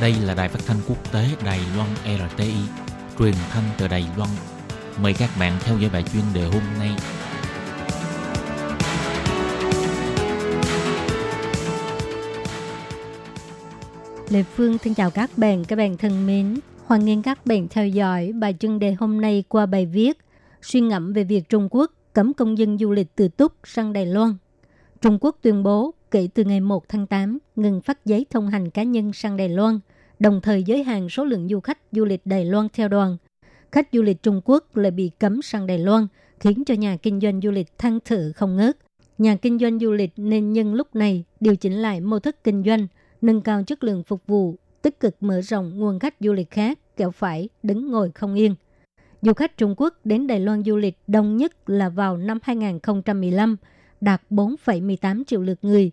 Đây là đài phát thanh quốc tế Đài Loan RTI, truyền thanh từ Đài Loan. Mời các bạn theo dõi bài chuyên đề hôm nay. Lê Phương xin chào các bạn, các bạn thân mến. Hoan nghênh các bạn theo dõi bài chuyên đề hôm nay qua bài viết Suy ngẫm về việc Trung Quốc cấm công dân du lịch từ Túc sang Đài Loan. Trung Quốc tuyên bố kể từ ngày 1 tháng 8 ngừng phát giấy thông hành cá nhân sang Đài Loan, đồng thời giới hạn số lượng du khách du lịch Đài Loan theo đoàn. Khách du lịch Trung Quốc lại bị cấm sang Đài Loan, khiến cho nhà kinh doanh du lịch thăng thử không ngớt. Nhà kinh doanh du lịch nên nhân lúc này điều chỉnh lại mô thức kinh doanh, nâng cao chất lượng phục vụ, tích cực mở rộng nguồn khách du lịch khác, kẹo phải đứng ngồi không yên. Du khách Trung Quốc đến Đài Loan du lịch đông nhất là vào năm 2015, đạt 4,18 triệu lượt người.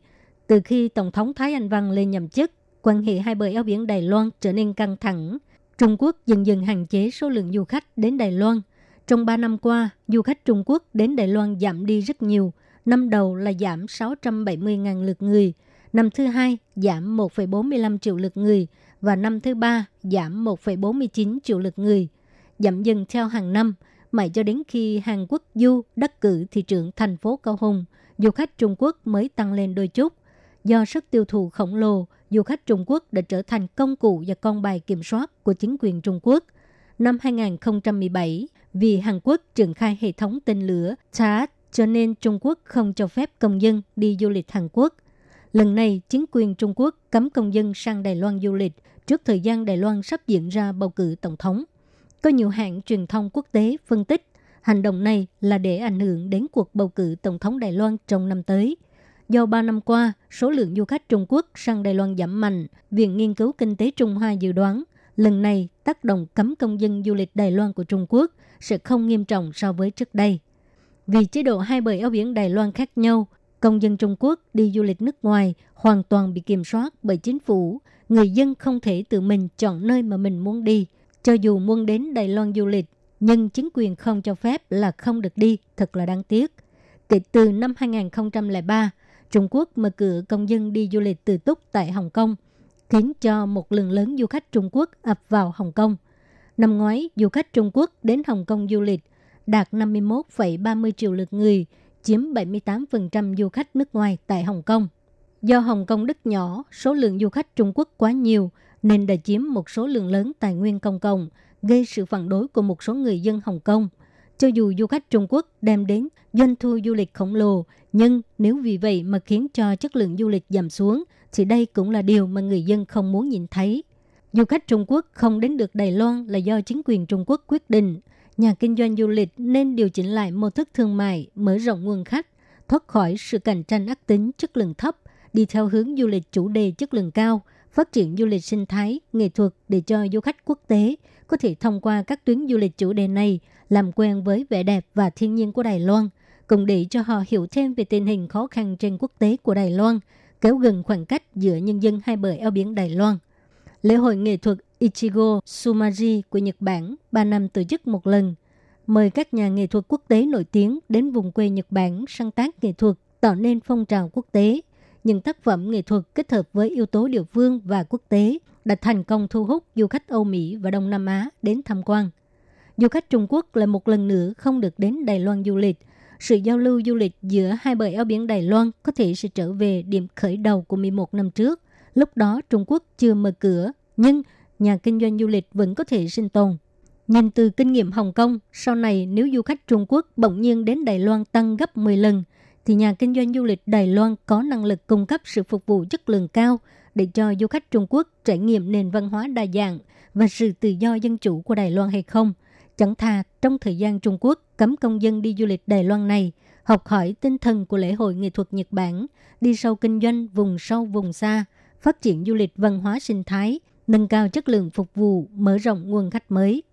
Từ khi Tổng thống Thái Anh Văn lên nhậm chức, quan hệ hai bờ eo biển Đài Loan trở nên căng thẳng. Trung Quốc dần dần hạn chế số lượng du khách đến Đài Loan. Trong 3 năm qua, du khách Trung Quốc đến Đài Loan giảm đi rất nhiều. Năm đầu là giảm 670.000 lượt người, năm thứ hai giảm 1,45 triệu lượt người và năm thứ ba giảm 1,49 triệu lượt người. Giảm dần theo hàng năm, mãi cho đến khi Hàn Quốc du đắc cử thị trưởng thành phố Cao Hùng, du khách Trung Quốc mới tăng lên đôi chút. Do sức tiêu thụ khổng lồ, du khách Trung Quốc đã trở thành công cụ và con bài kiểm soát của chính quyền Trung Quốc. Năm 2017, vì Hàn Quốc triển khai hệ thống tên lửa THAAD, cho nên Trung Quốc không cho phép công dân đi du lịch Hàn Quốc. Lần này, chính quyền Trung Quốc cấm công dân sang Đài Loan du lịch trước thời gian Đài Loan sắp diễn ra bầu cử tổng thống. Có nhiều hãng truyền thông quốc tế phân tích hành động này là để ảnh hưởng đến cuộc bầu cử tổng thống Đài Loan trong năm tới. Do 3 năm qua, số lượng du khách Trung Quốc sang Đài Loan giảm mạnh, Viện Nghiên cứu Kinh tế Trung Hoa dự đoán lần này tác động cấm công dân du lịch Đài Loan của Trung Quốc sẽ không nghiêm trọng so với trước đây. Vì chế độ hai bờ eo biển Đài Loan khác nhau, công dân Trung Quốc đi du lịch nước ngoài hoàn toàn bị kiểm soát bởi chính phủ. Người dân không thể tự mình chọn nơi mà mình muốn đi. Cho dù muốn đến Đài Loan du lịch, nhưng chính quyền không cho phép là không được đi, thật là đáng tiếc. Kể từ năm 2003, Trung Quốc mở cửa công dân đi du lịch từ túc tại Hồng Kông, khiến cho một lượng lớn du khách Trung Quốc ập vào Hồng Kông. Năm ngoái, du khách Trung Quốc đến Hồng Kông du lịch đạt 51,30 triệu lượt người, chiếm 78% du khách nước ngoài tại Hồng Kông. Do Hồng Kông đất nhỏ, số lượng du khách Trung Quốc quá nhiều nên đã chiếm một số lượng lớn tài nguyên công cộng, gây sự phản đối của một số người dân Hồng Kông. Cho dù du khách Trung Quốc đem đến doanh thu du lịch khổng lồ, nhưng nếu vì vậy mà khiến cho chất lượng du lịch giảm xuống, thì đây cũng là điều mà người dân không muốn nhìn thấy. Du khách Trung Quốc không đến được Đài Loan là do chính quyền Trung Quốc quyết định. Nhà kinh doanh du lịch nên điều chỉnh lại mô thức thương mại, mở rộng nguồn khách, thoát khỏi sự cạnh tranh ác tính chất lượng thấp, đi theo hướng du lịch chủ đề chất lượng cao, phát triển du lịch sinh thái, nghệ thuật để cho du khách quốc tế có thể thông qua các tuyến du lịch chủ đề này làm quen với vẻ đẹp và thiên nhiên của Đài Loan, cùng để cho họ hiểu thêm về tình hình khó khăn trên quốc tế của Đài Loan, kéo gần khoảng cách giữa nhân dân hai bờ eo biển Đài Loan. Lễ hội nghệ thuật Ichigo Sumaji của Nhật Bản 3 năm tổ chức một lần, mời các nhà nghệ thuật quốc tế nổi tiếng đến vùng quê Nhật Bản sáng tác nghệ thuật tạo nên phong trào quốc tế. Những tác phẩm nghệ thuật kết hợp với yếu tố địa phương và quốc tế đã thành công thu hút du khách Âu Mỹ và Đông Nam Á đến tham quan. Du khách Trung Quốc lại một lần nữa không được đến Đài Loan du lịch. Sự giao lưu du lịch giữa hai bờ eo biển Đài Loan có thể sẽ trở về điểm khởi đầu của 11 năm trước. Lúc đó Trung Quốc chưa mở cửa, nhưng nhà kinh doanh du lịch vẫn có thể sinh tồn. Nhìn từ kinh nghiệm Hồng Kông, sau này nếu du khách Trung Quốc bỗng nhiên đến Đài Loan tăng gấp 10 lần, thì nhà kinh doanh du lịch Đài Loan có năng lực cung cấp sự phục vụ chất lượng cao để cho du khách Trung Quốc trải nghiệm nền văn hóa đa dạng và sự tự do dân chủ của Đài Loan hay không. Chẳng thà trong thời gian Trung Quốc cấm công dân đi du lịch Đài Loan này, học hỏi tinh thần của lễ hội nghệ thuật Nhật Bản, đi sâu kinh doanh vùng sâu vùng xa, phát triển du lịch văn hóa sinh thái, nâng cao chất lượng phục vụ, mở rộng nguồn khách mới.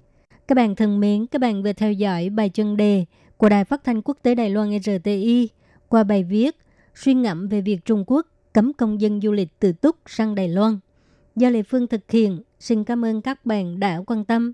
Các bạn thân mến, các bạn vừa theo dõi bài chân đề của Đài Phát thanh Quốc tế Đài Loan RTI qua bài viết suy ngẫm về việc Trung Quốc cấm công dân du lịch từ Túc sang Đài Loan. Do Lê Phương thực hiện, xin cảm ơn các bạn đã quan tâm